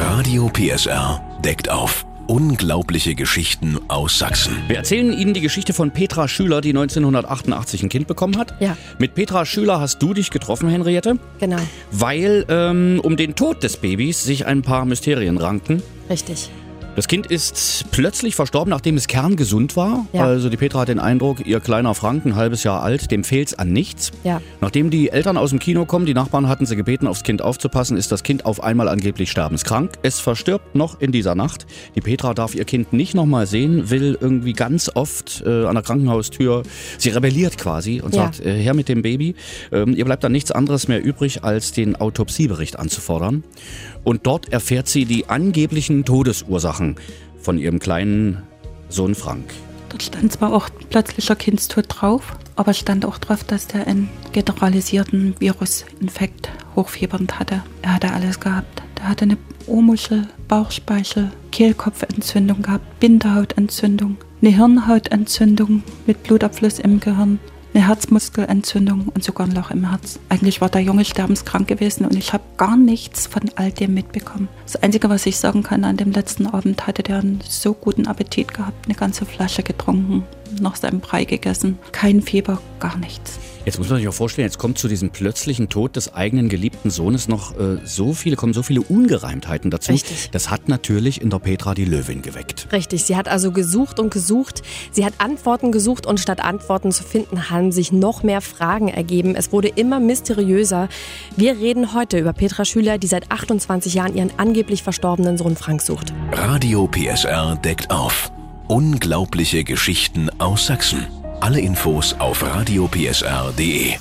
Radio PSR deckt auf. Unglaubliche Geschichten aus Sachsen. Wir erzählen Ihnen die Geschichte von Petra Schüler, die 1988 ein Kind bekommen hat. Ja. Mit Petra Schüler hast du dich getroffen, Henriette, Genau, weil ähm, um den Tod des Babys sich ein paar Mysterien ranken. richtig. Das Kind ist plötzlich verstorben, nachdem es kerngesund war. Ja. Also die Petra hat den Eindruck, ihr kleiner Frank, ein halbes Jahr alt, dem fehlt's an nichts. Ja. Nachdem die Eltern aus dem Kino kommen, die Nachbarn hatten sie gebeten, aufs Kind aufzupassen, ist das Kind auf einmal angeblich sterbenskrank. Es verstirbt noch in dieser Nacht. Die Petra darf ihr Kind nicht nochmal sehen, will irgendwie ganz oft äh, an der Krankenhaustür, sie rebelliert quasi und Ja. sagt, äh, her mit dem Baby. Ähm, ihr bleibt dann nichts anderes mehr übrig, als den Autopsiebericht anzufordern. Und dort erfährt sie die angeblichen Todesursachen von ihrem kleinen Sohn Frank. Dort stand zwar auch plötzlicher Kindstod drauf, aber stand auch drauf, dass der einen generalisierten Virusinfekt hochfiebernd hatte. Er hatte alles gehabt. Der hatte eine Ohrmuschel, Bauchspeichel, Kehlkopfentzündung gehabt, Bindehautentzündung, eine Hirnhautentzündung mit Blutabfluss im Gehirn, eine Herzmuskelentzündung und sogar ein Loch im Herz. Eigentlich war der Junge sterbenskrank gewesen und ich habe gar nichts von all dem mitbekommen. Das Einzige, was ich sagen kann, an dem letzten Abend hatte der einen so guten Appetit gehabt, eine ganze Flasche getrunken, nach seinem Brei gegessen. Kein Fieber, gar nichts. Jetzt muss man sich auch vorstellen, jetzt kommt zu diesem plötzlichen Tod des eigenen geliebten Sohnes noch äh, so viele, kommen so viele Ungereimtheiten dazu. Richtig. Das hat natürlich in der Petra die Löwin geweckt. Richtig, sie hat also gesucht und gesucht. Sie hat Antworten gesucht und statt Antworten zu finden, haben sich noch mehr Fragen ergeben. Es wurde immer mysteriöser. Wir reden heute über Petra Schüler, die seit 28 Jahren ihren angeblich verstorbenen Sohn Frank sucht. Radio PSR deckt auf. Unglaubliche Geschichten aus Sachsen. Alle Infos auf radiopsr.de.